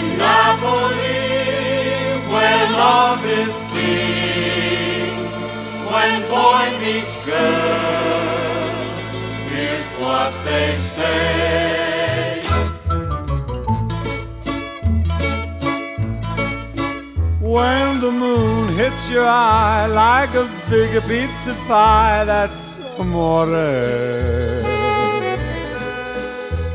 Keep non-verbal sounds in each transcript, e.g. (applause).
In Napoli, where love is king, when boy meets girl, here's what they say. When the moon hits your eye like a big pizza pie, that's amore.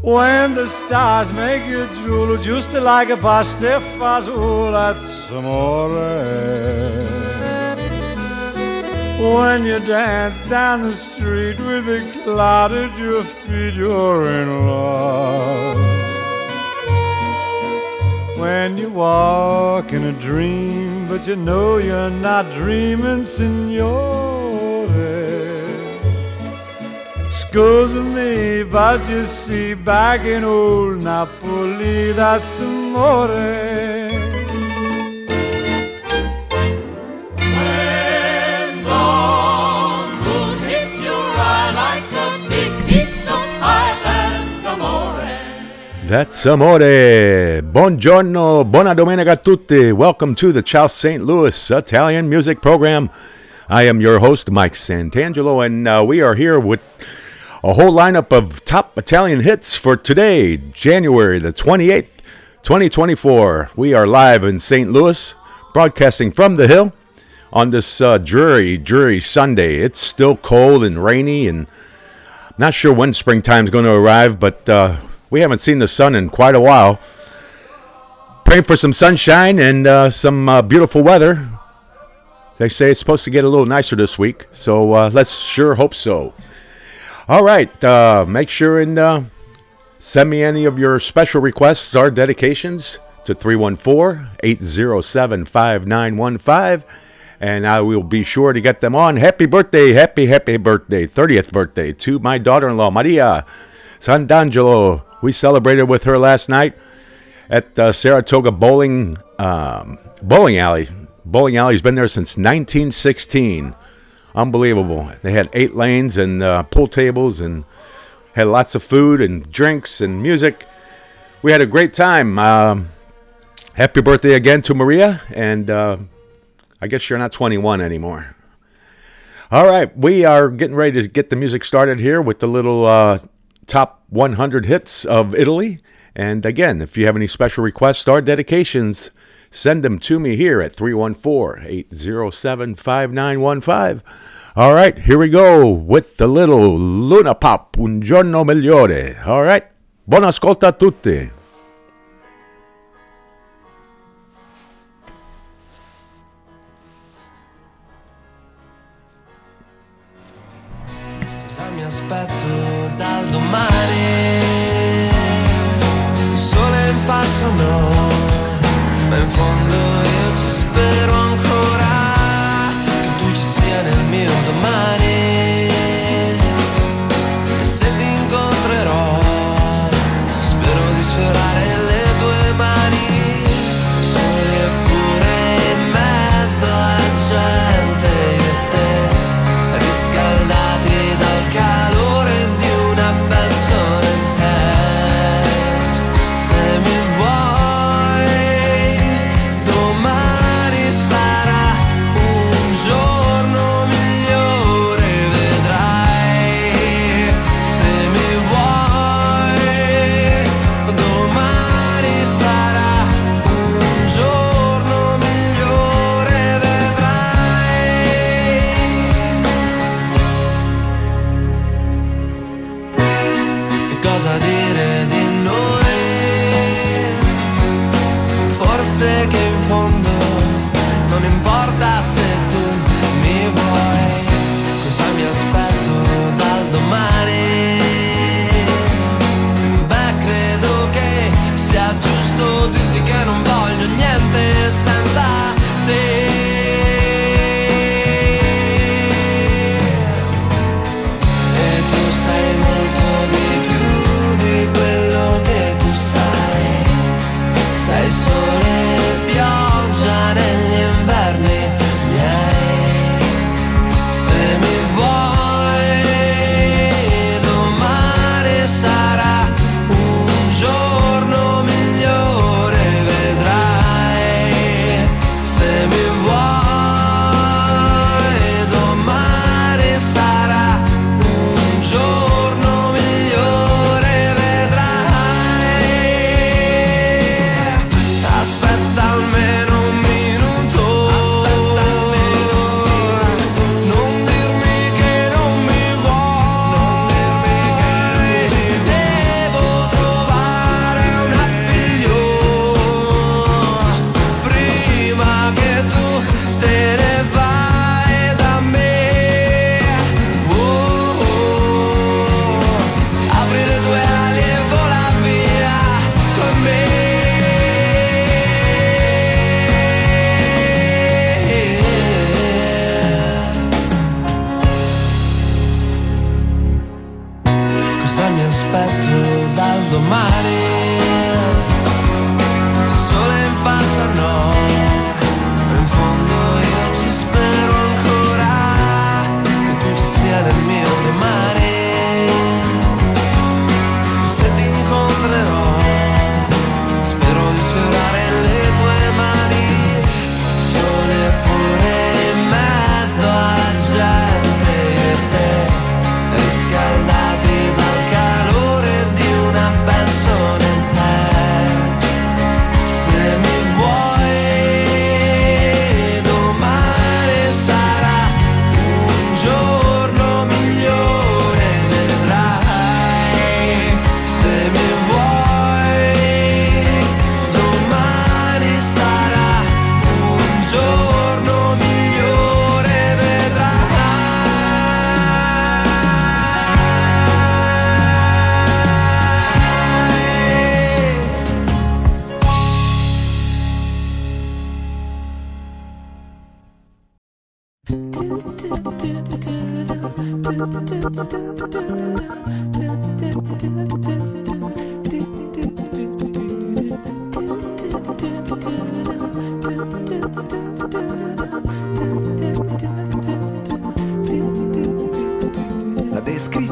When the stars make you drool, just like a pasta fazool, that's amore. When you dance down the street with a cloud at your feet, you're in love. When you walk in a dream, but you know you're not dreaming, signore. Scusa me, but you see, back in old Napoli, that's amore. When the moon hits your eye like a big pizza pie, that's amore. That's amore. Buongiorno, buona domenica a tutti. Welcome to the Ciao St. Louis Italian music program. I am your host, Mike Santangelo, and uh, we are here with a whole lineup of top Italian hits for today, January the 28th, 2024. We are live in St. Louis, broadcasting from the Hill on this uh, dreary, dreary Sunday. It's still cold and rainy, and not sure when springtime's going to arrive, but uh, we haven't seen the sun in quite a while. Praying for some sunshine and uh, some uh, beautiful weather. They say it's supposed to get a little nicer this week, so uh, let's sure hope so. All right, uh, make sure and uh, send me any of your special requests or dedications to 314 807 5915, and I will be sure to get them on. Happy birthday, happy, happy birthday, 30th birthday to my daughter in law, Maria Sant'Angelo. We celebrated with her last night at uh, Saratoga Bowling um, Bowling Alley. Bowling Alley's been there since 1916. Unbelievable. They had eight lanes and uh, pool tables and had lots of food and drinks and music. We had a great time. Um, happy birthday again to Maria. And uh, I guess you're not 21 anymore. All right, we are getting ready to get the music started here with the little uh, top 100 hits of Italy. And again, if you have any special requests or dedications, send them to me here at 314 807 5915. All right, here we go with the little Luna Pop, Un giorno migliore. All right, buon ascolto a tutti. Aspetto dal? Il sole in faccia in fondo io ci spero ancora che tu ci sia nel mio domani.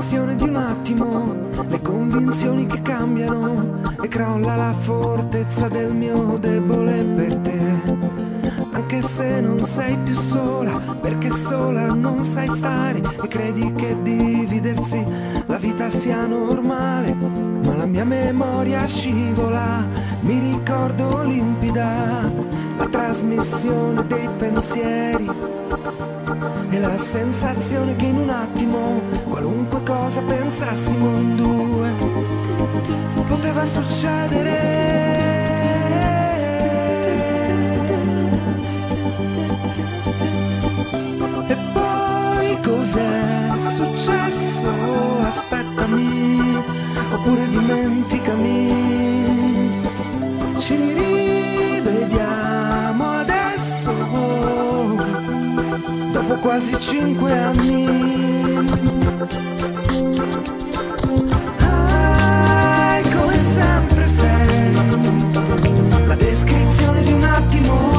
Descrizione di un attimo, le convinzioni che cambiano e crolla la fortezza del mio debole per te. Anche se non sei più sola, perché sola non sai stare e credi che dividersi la vita sia normale. Ma la mia memoria scivola, mi ricordo limpida la trasmissione dei pensieri e la sensazione che in un attimo qualunque cosa pensassimo in due poteva succedere. E poi cos'è successo? Aspettami, oppure dimenticami. Ci rivediamo adesso dopo quasi cinque anni. Come sempre sei la descrizione di un attimo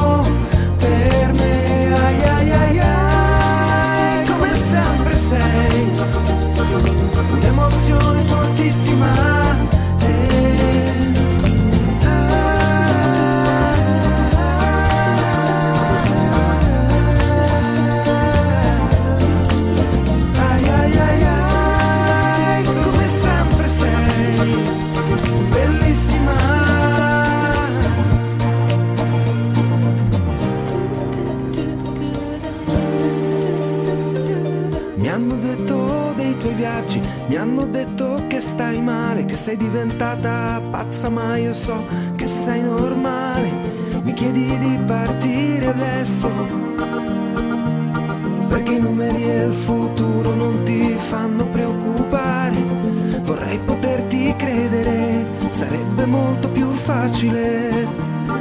mi hanno detto che stai male, che sei diventata pazza, ma io so che sei normale. Mi chiedi di partire adesso perché i numeri e il futuro non ti fanno preoccupare. Vorrei poterti credere, sarebbe molto più facile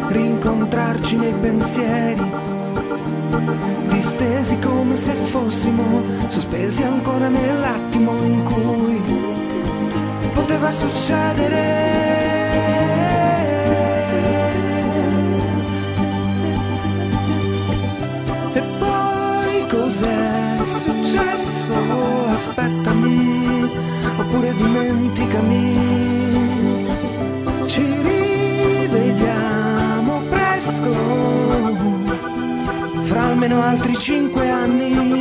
rincontrarci nei pensieri, distesi come se fossimo sospesi ancora nell'attimo in cui poteva succedere. E poi cos'è successo? Aspettami, oppure dimenticami. Ci rivediamo presto, fra almeno altri cinque anni.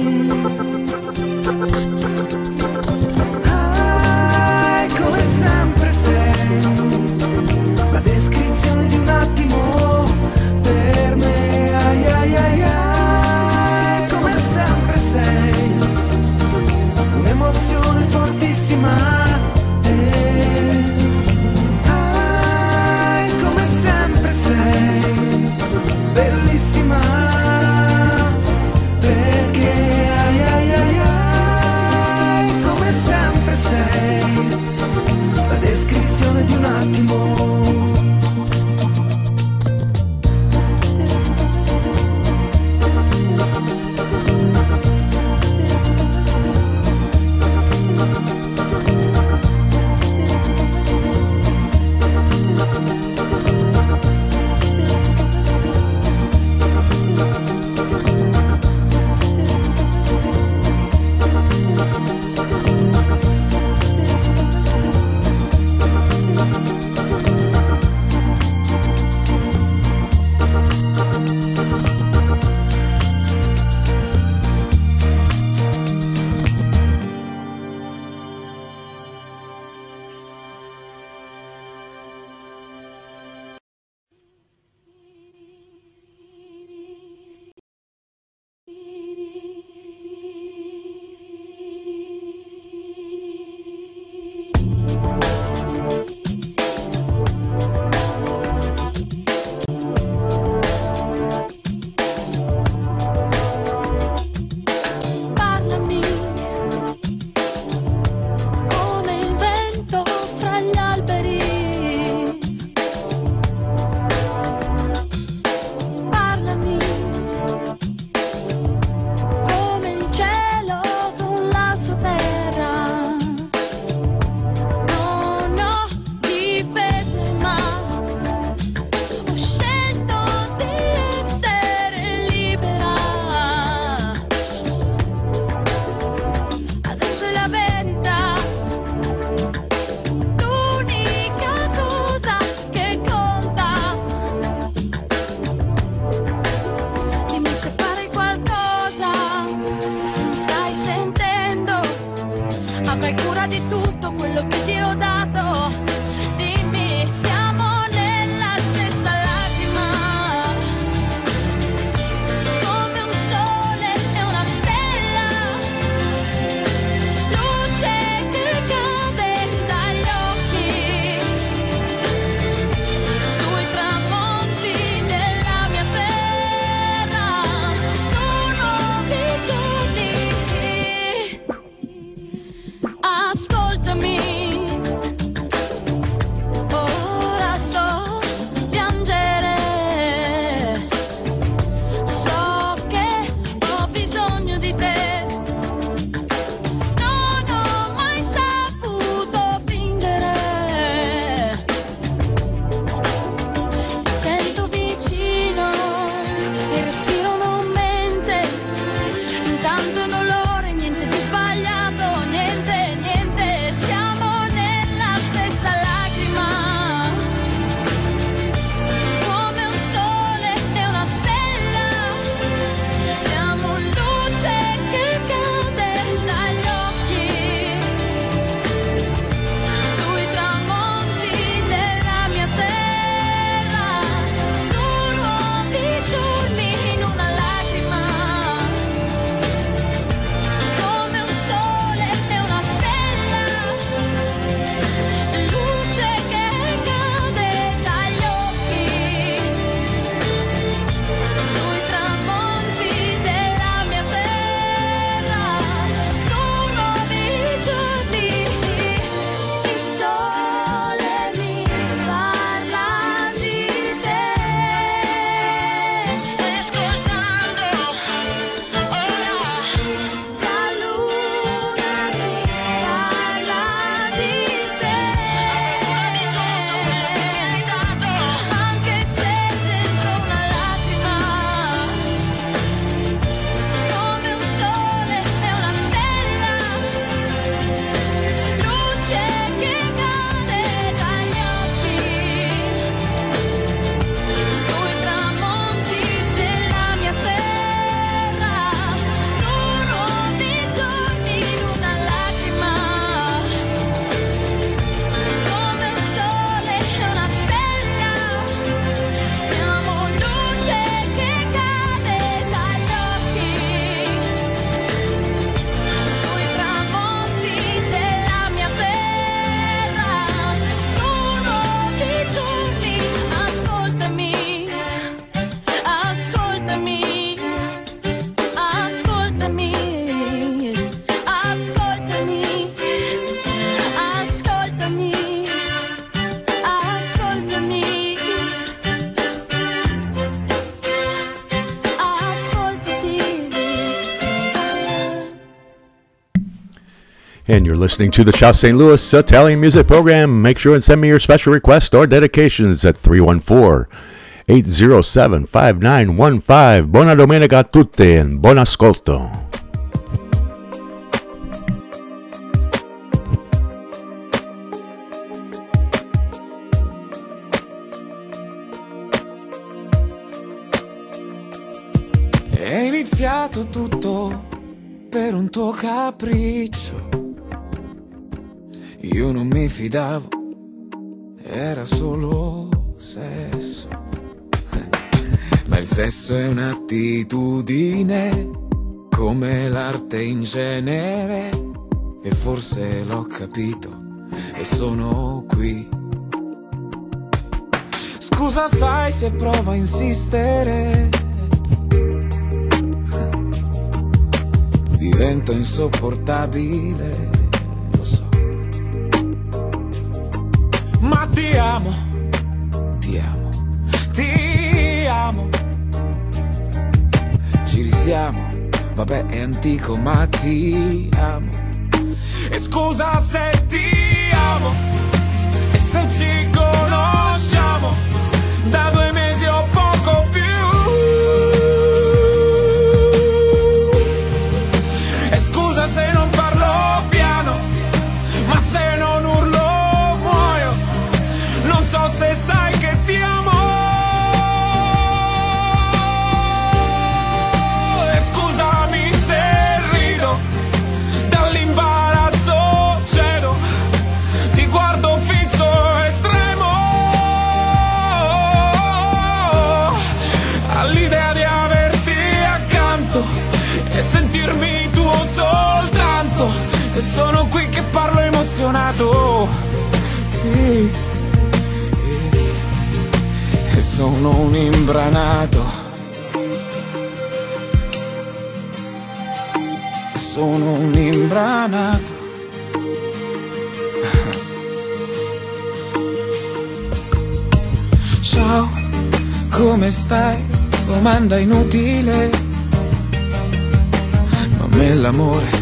You're listening to the South St. Louis Italian Music Program. Make sure and send me your special requests or dedications at 314 807 5915. Buona domenica a tutti and buon ascolto. È iniziato tutto per un tuo capriccio. Io non mi fidavo, era solo sesso. (laughs) Ma il sesso è un'attitudine, come l'arte in genere. E forse l'ho capito, e sono qui. Scusa, sai se provo a insistere. Divento insopportabile. ma ti amo, ti amo, ti amo. Ci risiamo, vabbè è antico, ma ti amo. E scusa se ti amo, e se ci conosciamo, da due mesi ho appassionato e, e, e sono un imbranato. Sono un imbranato. (laughs) Ciao, come stai? Domanda inutile. Ma me l'amore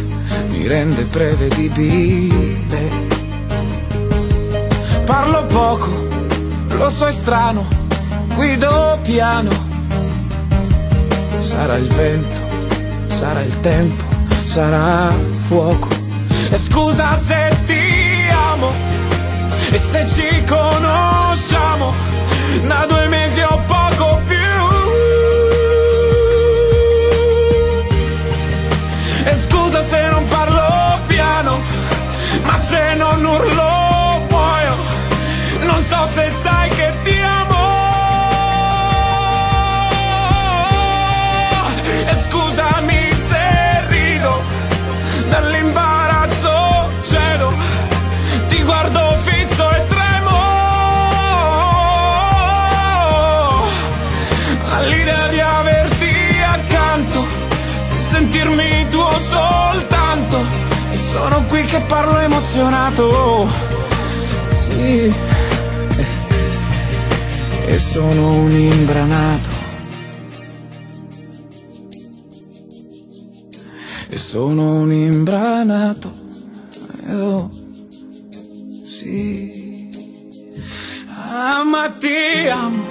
mi rende prevedibile. Parlo poco, lo so è strano, guido piano. Sarà il vento, sarà il tempo, sarà fuoco. E scusa se ti amo, e se ci conosciamo, da due mesi o poco più. E scusa se non parlo ma se non urlo muoio. Non so se sai che ti amo. E scusami se rido, dall'imbarazzo cedo. Ti guardo fisso e tremo. All'idea di averti accanto, sentirmi tuo soltanto. Sono qui che parlo emozionato. Sì. E sono un imbranato. E sono un imbranato. Oh, sì. Ah, ma ti amo.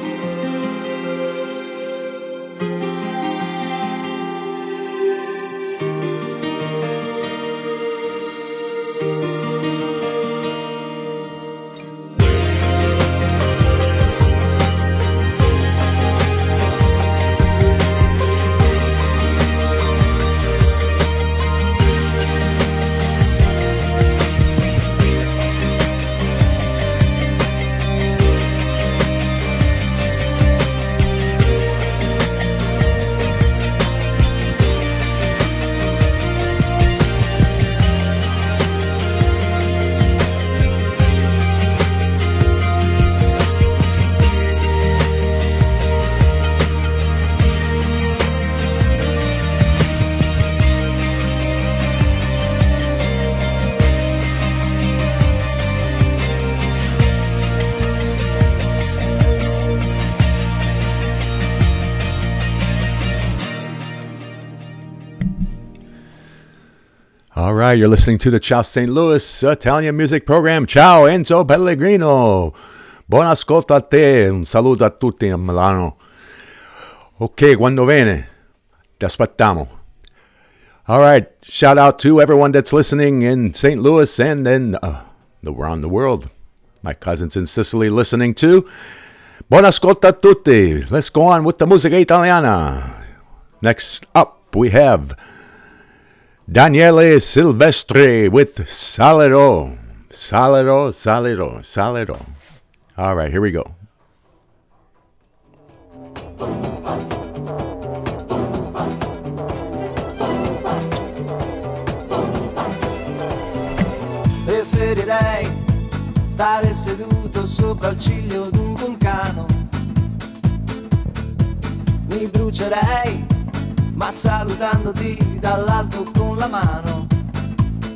You're listening to the Ciao St. Louis Italian music program. Ciao Enzo Pellegrino. Buon ascolto a te. Un saluto a tutti a Milano. Ok, quando viene? Ti aspettiamo. All right, shout out to everyone that's listening in St. Louis and then uh, around the world. My cousins in Sicily listening too. Buon ascolto a tutti. Let's go on with the musica italiana. Next up, we have Daniele Silvestri with Salero. Salero, Salero, Salero. All right, here we go. Preferirei stare seduto sopra il ciglio d'un vulcano. Mi brucerei, ma salutandoti dall'alto con la mano.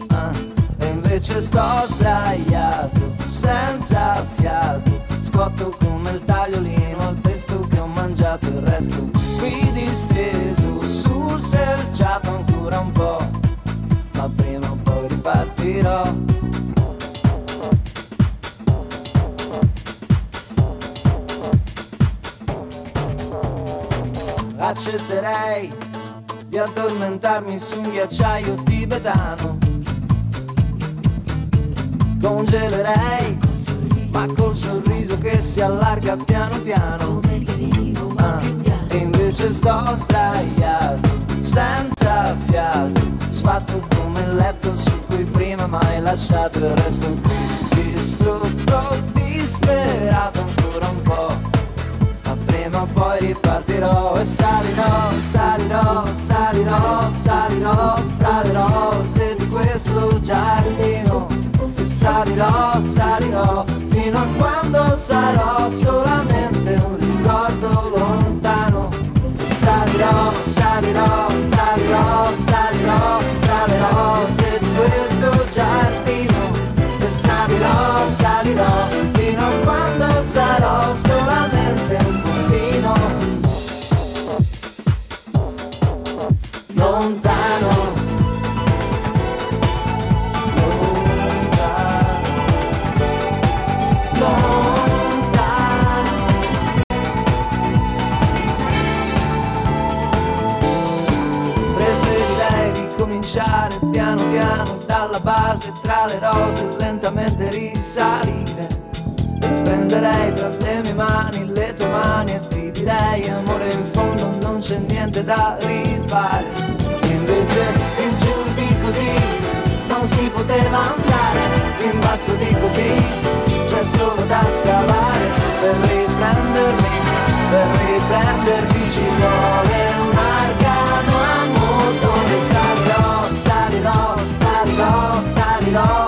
Ah, e invece sto sdraiato, senza fiato. Scotto come il tagliolino, il pesto che ho mangiato, il resto qui disteso sul selciato ancora un po'. Ma prima o poi ripartirò. accetterei di addormentarmi su un ghiacciaio tibetano. Congelerei, ma col sorriso che si allarga piano piano. Ah, e invece sto sdraiato, senza fiato, sfatto come il letto su cui prima mai lasciato il resto qui, distrutto, disperato ancora un po' ma poi ripartirò. E salirò, salirò, salirò, salirò fra le rose di questo giardino. E salirò, salirò fino a quando sarò solamente un ricordo lontano. E salirò, salirò, salirò, salirò. Fra le rose di questo giardino. E salirò, salirò fino quando sarò solamente un bambino. Lontano. Lontano. Lontano preferirei ricominciare piano piano dalla base tra le rose lentamente risalire tra le mie mani, le tue mani e ti direi amore in fondo non c'è niente da rifare. Invece in giù di così non si poteva andare, in basso di così c'è solo da scavare per riprendermi, per riprenderti ci vuole un arcano. Salirò, salirò, salirò, salirò.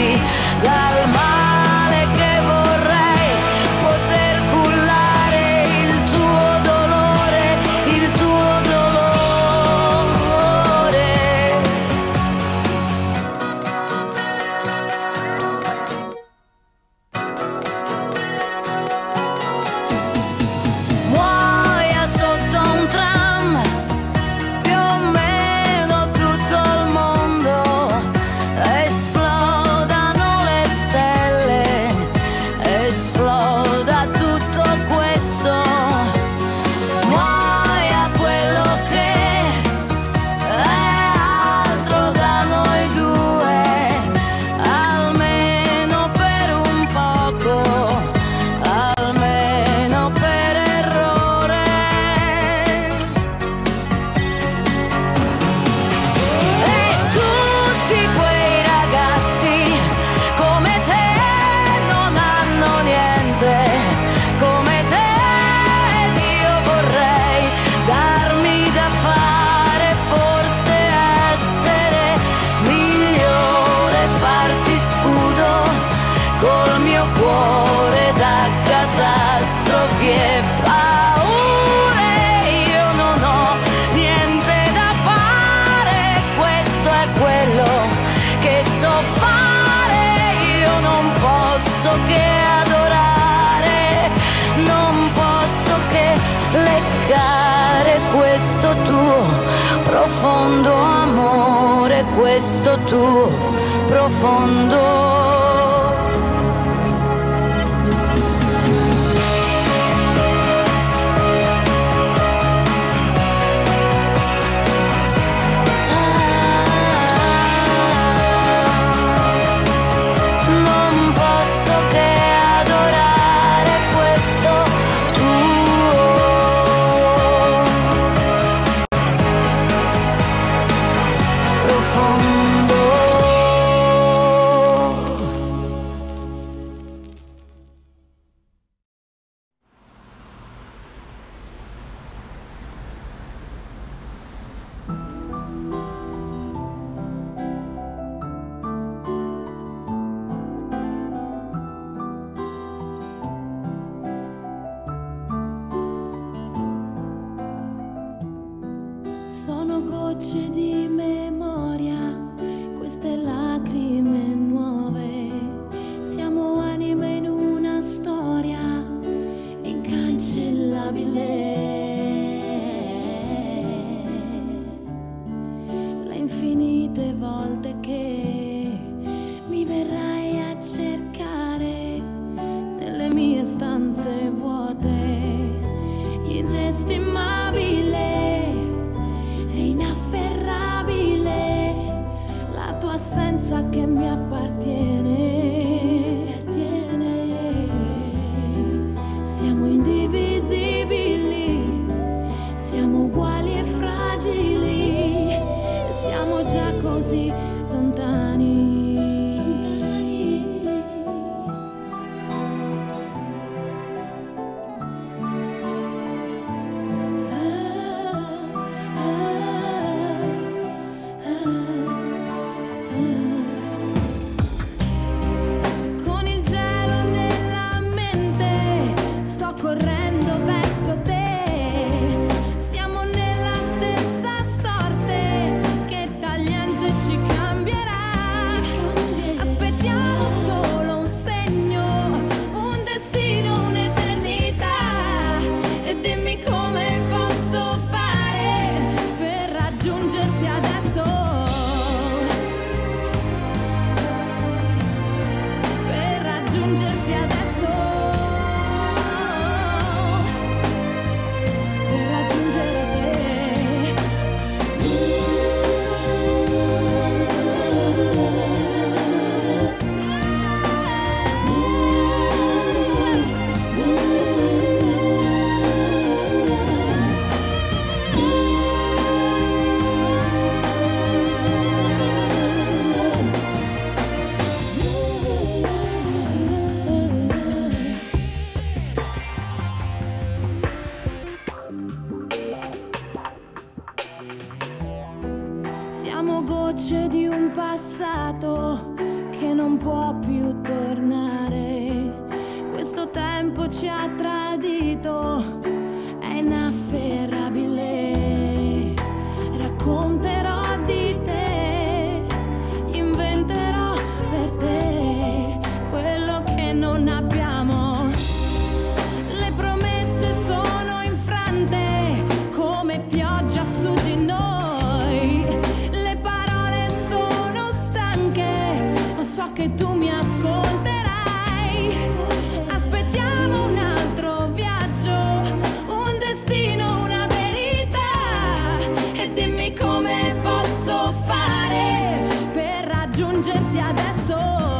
see questo tuo profondo raggiungerti adesso.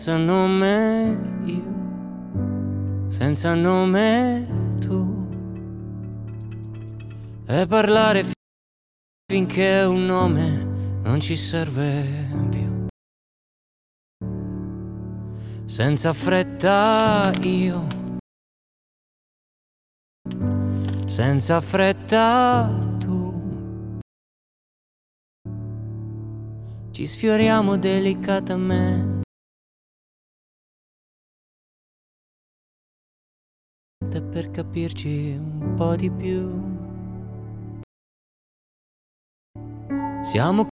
Senza nome io, senza nome tu, e parlare finché un nome non ci serve più. Senza fretta io, senza fretta tu. Ci sfioriamo delicatamente per capirci un po' di più. Siamo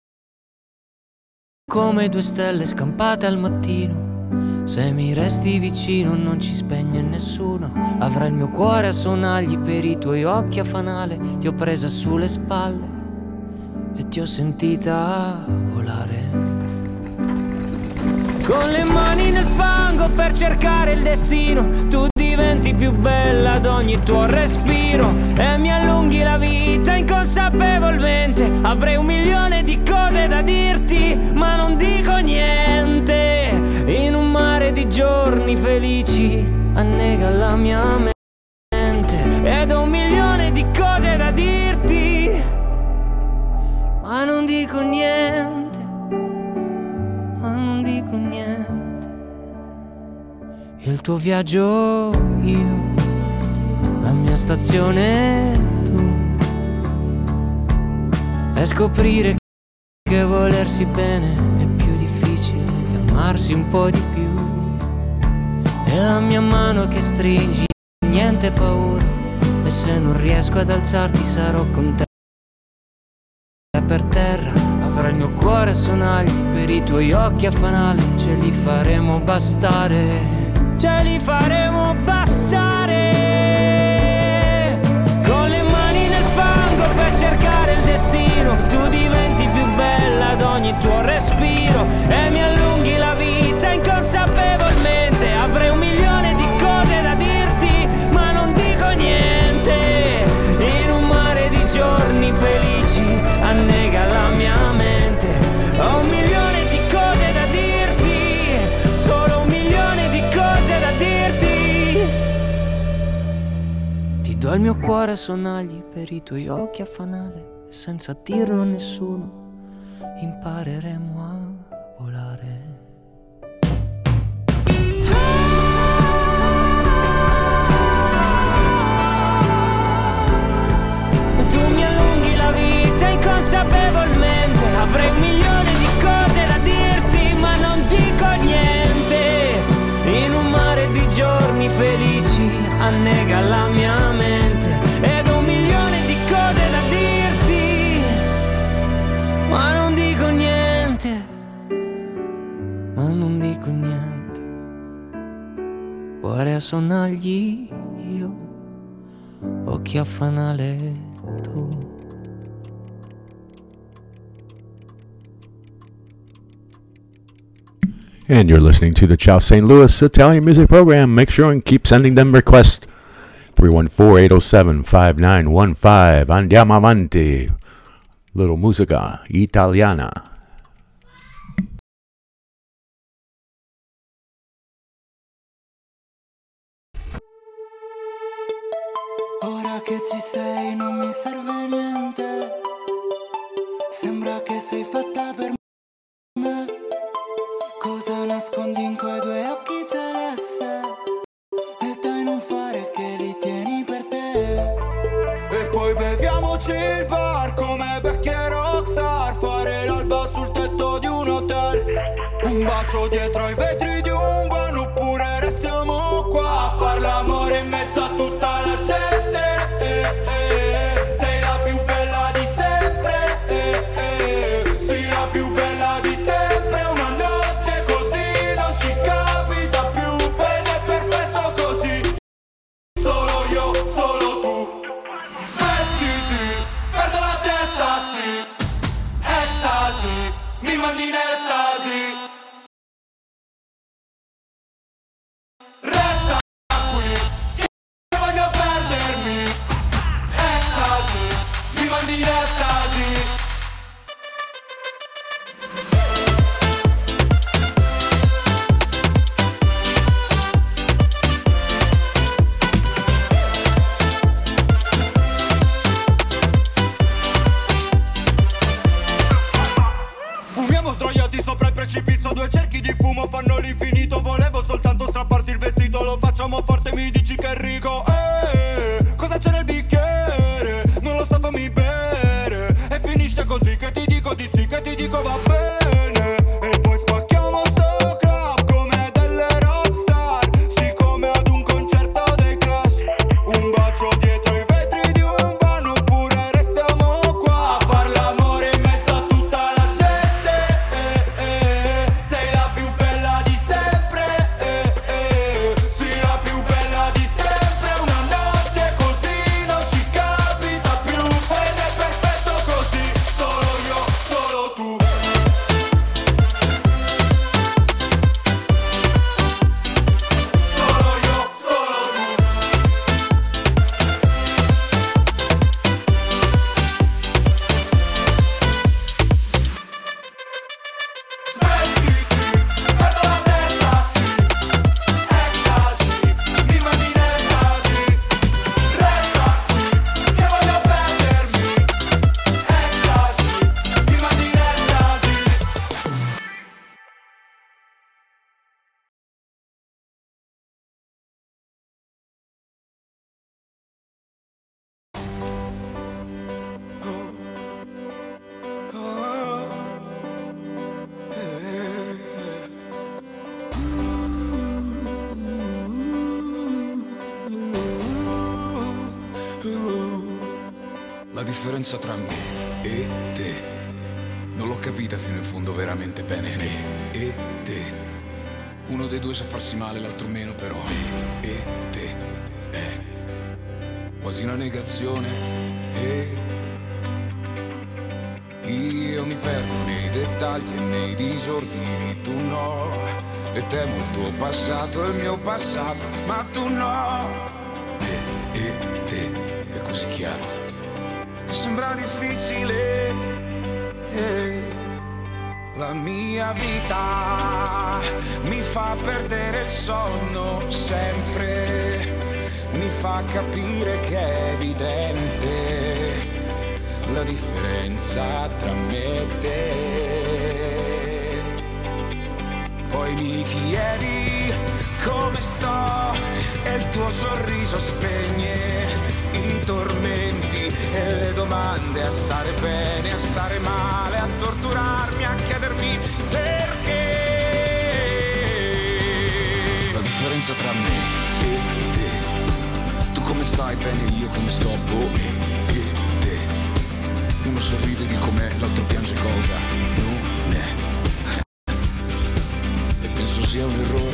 come due stelle scampate al mattino. Se mi resti vicino non ci spegne nessuno. Avrai il mio cuore a sonagli per i tuoi occhi a fanale. Ti ho presa sulle spalle e ti ho sentita volare. Con le mani nel fango per cercare il destino, tu diventi più bella ad ogni tuo respiro e mi allunghi la vita inconsapevolmente. Avrei un milione di cose da dirti, ma non dico niente. In un mare di giorni felici annega la mia mente ed ho un milione di cose da dirti, ma non dico niente ma non dico niente. Il tuo viaggio io, la mia stazione tu. E scoprire che volersi bene è più difficile che amarsi un po' di più. E la mia mano che stringi, niente paura. E se non riesco ad alzarti sarò con te per terra Avrà il mio cuore a sonagli Per i tuoi occhi a fanale Ce li faremo bastare. Ce li faremo bastare. Con le mani nel fango per cercare il destino Tu diventi più bella ad ogni tuo respiro E mi allunghi la vita do il mio cuore a sonagli per i tuoi occhi a fanale, senza dirlo a nessuno impareremo a volare. Inconsapevolmente Avrei un di cose da dirti ma non dico niente In un mare di giorni felici annega la mia mente Ed ho un milione di cose da dirti Ma non dico niente Ma non dico niente. Cuore a sonagli io Occhi a fanale And you're listening to the Chow St. Louis Italian music program. Make sure and keep sending them requests. 314-807-5915. Andiamo avanti. Little musica italiana. Ora che ci sei non mi serve niente. Sembra che sei fatta per me. In quei due occhi celeste? E dai non fare che li tieni per te. E poi beviamoci il bar come vecchie rockstar. Fare l'alba sul tetto di un hotel. Un bacio dietro ai vetri differenza tra me e te. Non l'ho capita fino in fondo veramente bene. Me e te. Uno dei due sa farsi male, l'altro meno, però. Me e te. È quasi una negazione. E io mi perdo nei dettagli e nei disordini, tu no. E temo il tuo passato e il mio passato, ma tu no. Me e te, è così chiaro. Che sembra difficile. eh. La mia vita mi fa perdere il sonno sempre, mi fa capire che è evidente la differenza tra me e te. Poi mi chiedi come sto e il tuo sorriso spegne i tormenti e le domande a stare bene, a stare male, a torturarmi, a chiedermi perché. La differenza tra me e te. Tu come stai bene, io come sto, boh, e te. Uno sorride di com'è, l'altro piange cosa non è. E penso sia un errore.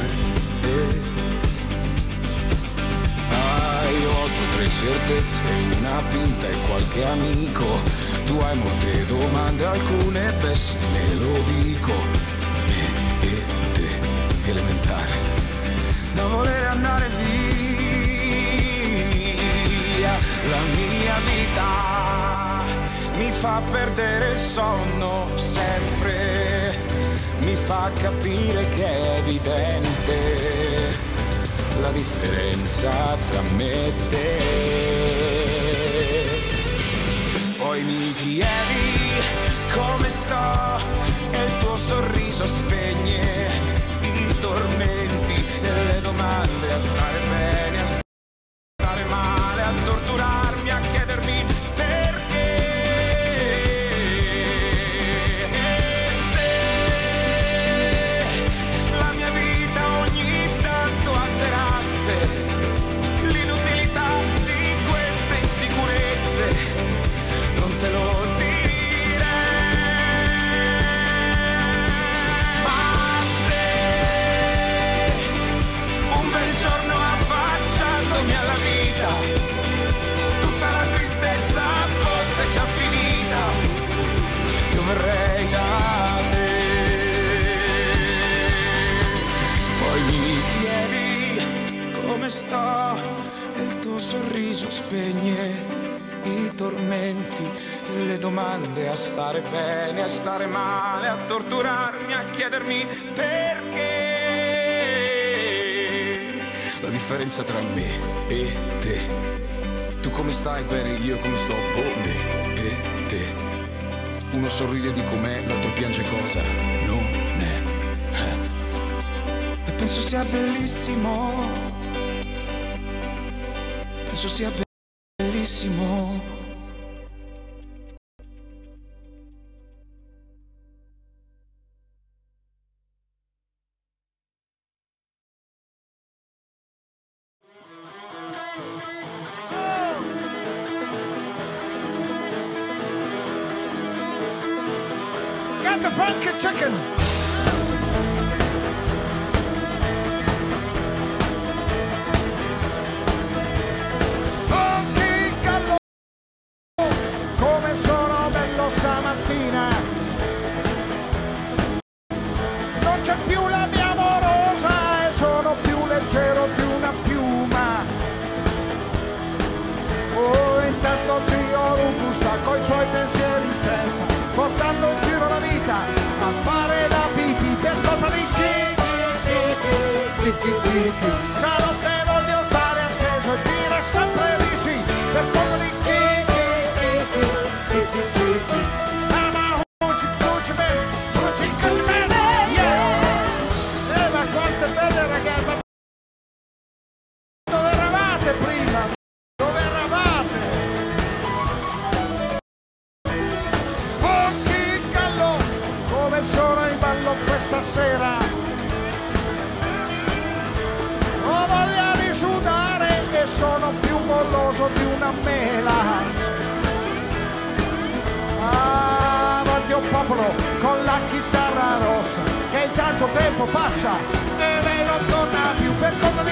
Certezze, una pinta e qualche amico. Tu hai molte domande, alcune beh se me lo dico. Me e te, elementare, da voler andare via. La mia vita mi fa perdere il sonno sempre, mi fa capire che è evidente la differenza tra me e te. Poi mi chiedi come sto e il tuo sorriso spegne i tormenti e le domande a stare bene, a stare sto e il tuo sorriso spegne i tormenti le domande a stare bene, a stare male, a torturarmi, a chiedermi perché. La differenza tra me e te. Tu come stai bene, io come sto, boh, me e te. Uno sorride di com'è, l'altro piange cosa non è. Eh. E penso sia bellissimo. Penso sia. Got the funky chicken. pezzo di una mela. Avanti ah, un popolo con la chitarra rossa che intanto tempo passa e lei non torna più per come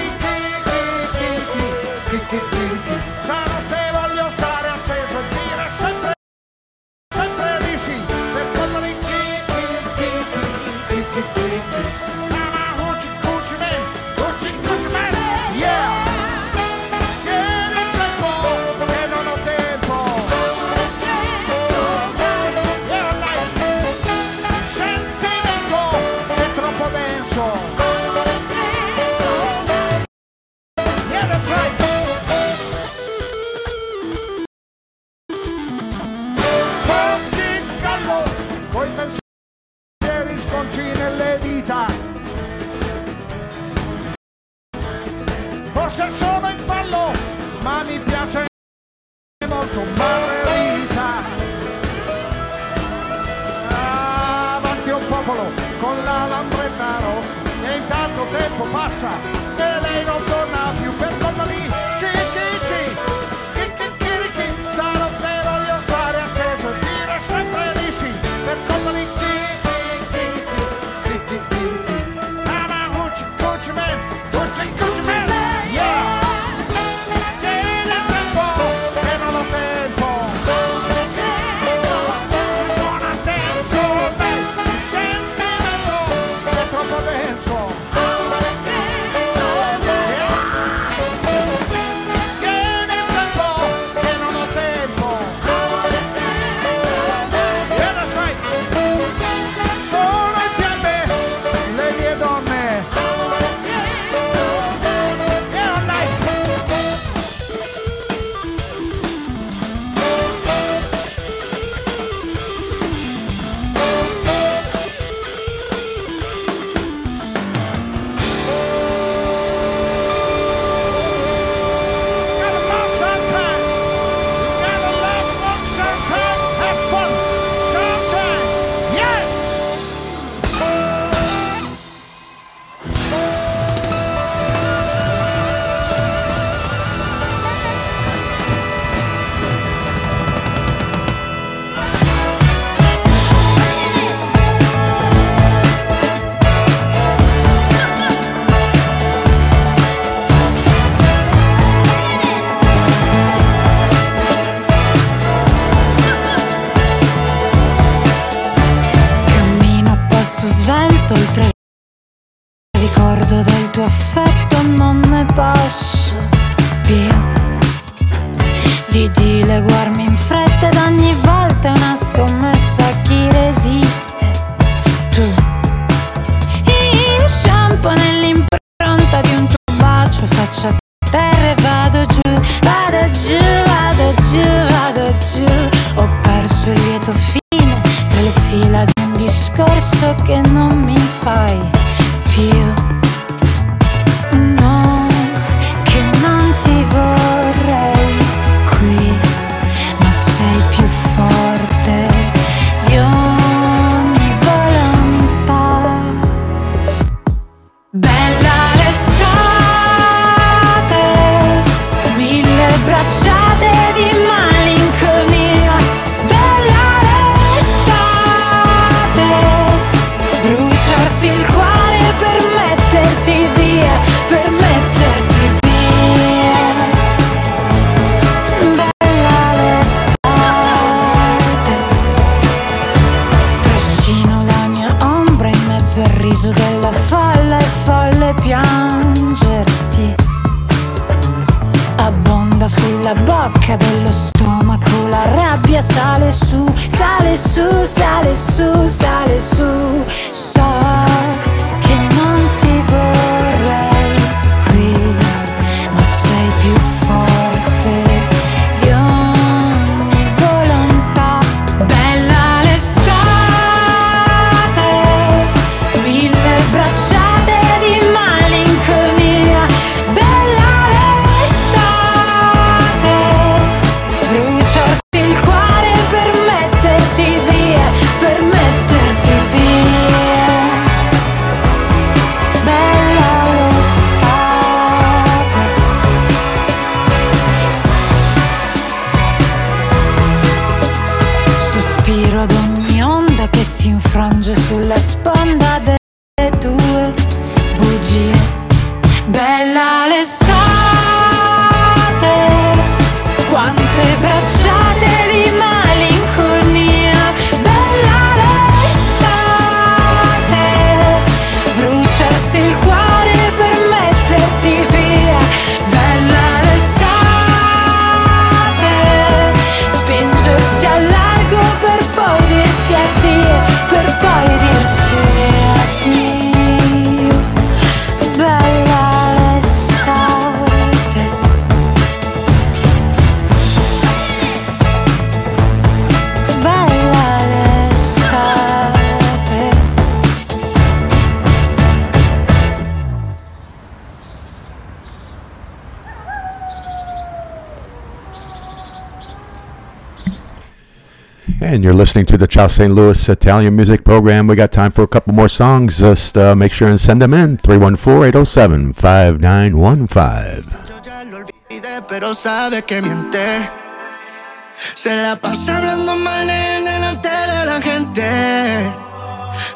And you're listening to the Charles St. Louis Italian Music Program. We got time for a couple more songs. Just uh, make sure and send them in. 314 807 5915.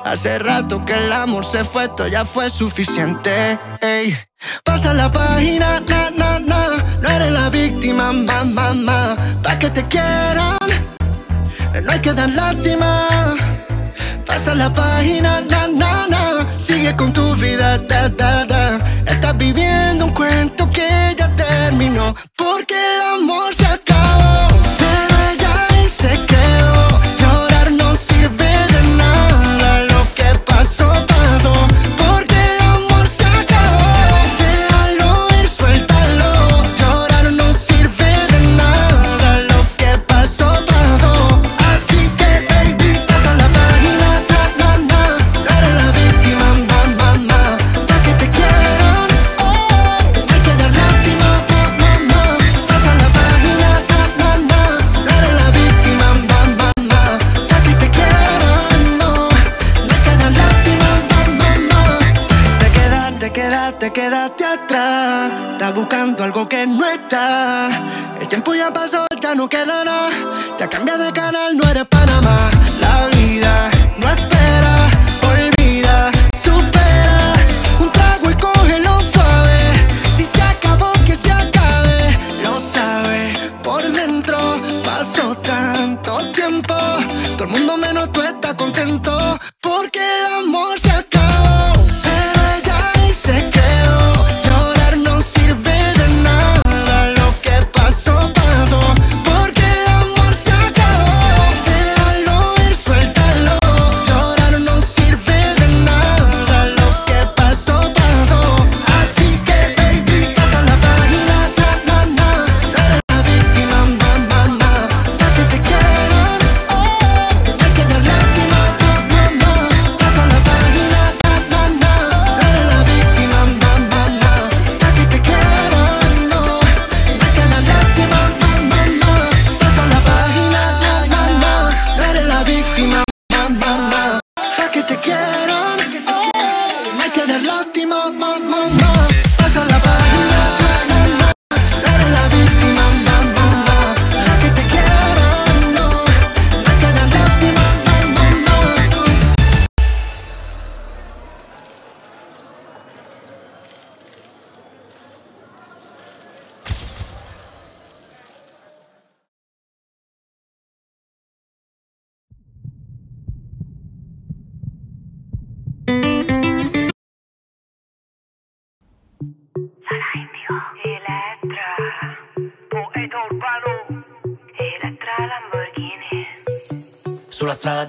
Hace rato que el amor se fue, esto ya fue suficiente. Ey. Pasa la página, na, na, na. No eres la víctima. Pa' que te quieran. No hay que dar lástima. Pasa la página, na, na, na. Sigue con tu vida, da, da, da. Estás viviendo un cuento que ya terminó. Porque el amor se acabó.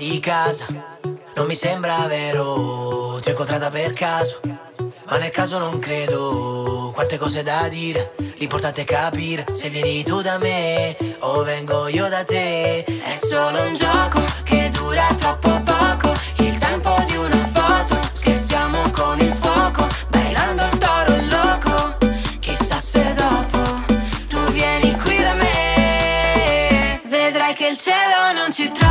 di casa. Non mi sembra vero, ti ho incontrata per caso. Ma nel caso non credo, quante cose da dire. L'importante è capire se vieni tu da me o vengo io da te. È solo un gioco che dura troppo poco. Il tempo di una foto, scherziamo con il fuoco. Bailando il toro loco, chissà se dopo Tu vieni qui da me. Vedrai che il cielo non ci trova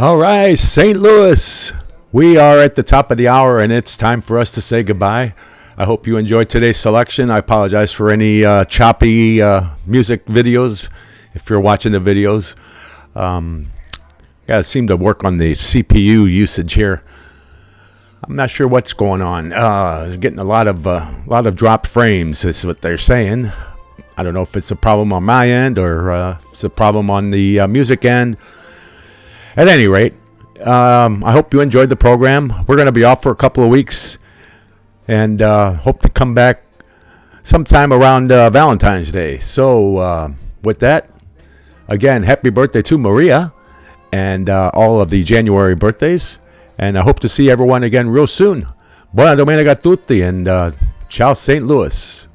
All right, St. Louis. We are at the top of the hour, and it's time for us to say goodbye. I hope you enjoyed today's selection. I apologize for any uh, choppy uh, music videos if you're watching the videos. Um, Got to seem to work on the CPU usage here. I'm not sure what's going on. Uh, getting a lot of uh, lot of drop frames. Is what they're saying. I don't know if it's a problem on my end or uh, it's a problem on the uh, music end. At any rate, um, I hope you enjoyed the program. We're going to be off for a couple of weeks, and uh, hope to come back sometime around uh, Valentine's Day. So, uh, with that, again, happy birthday to Maria and uh, all of the January birthdays. And I hope to see everyone again real soon. Buona domenica a tutti, and uh, ciao, St. Louis.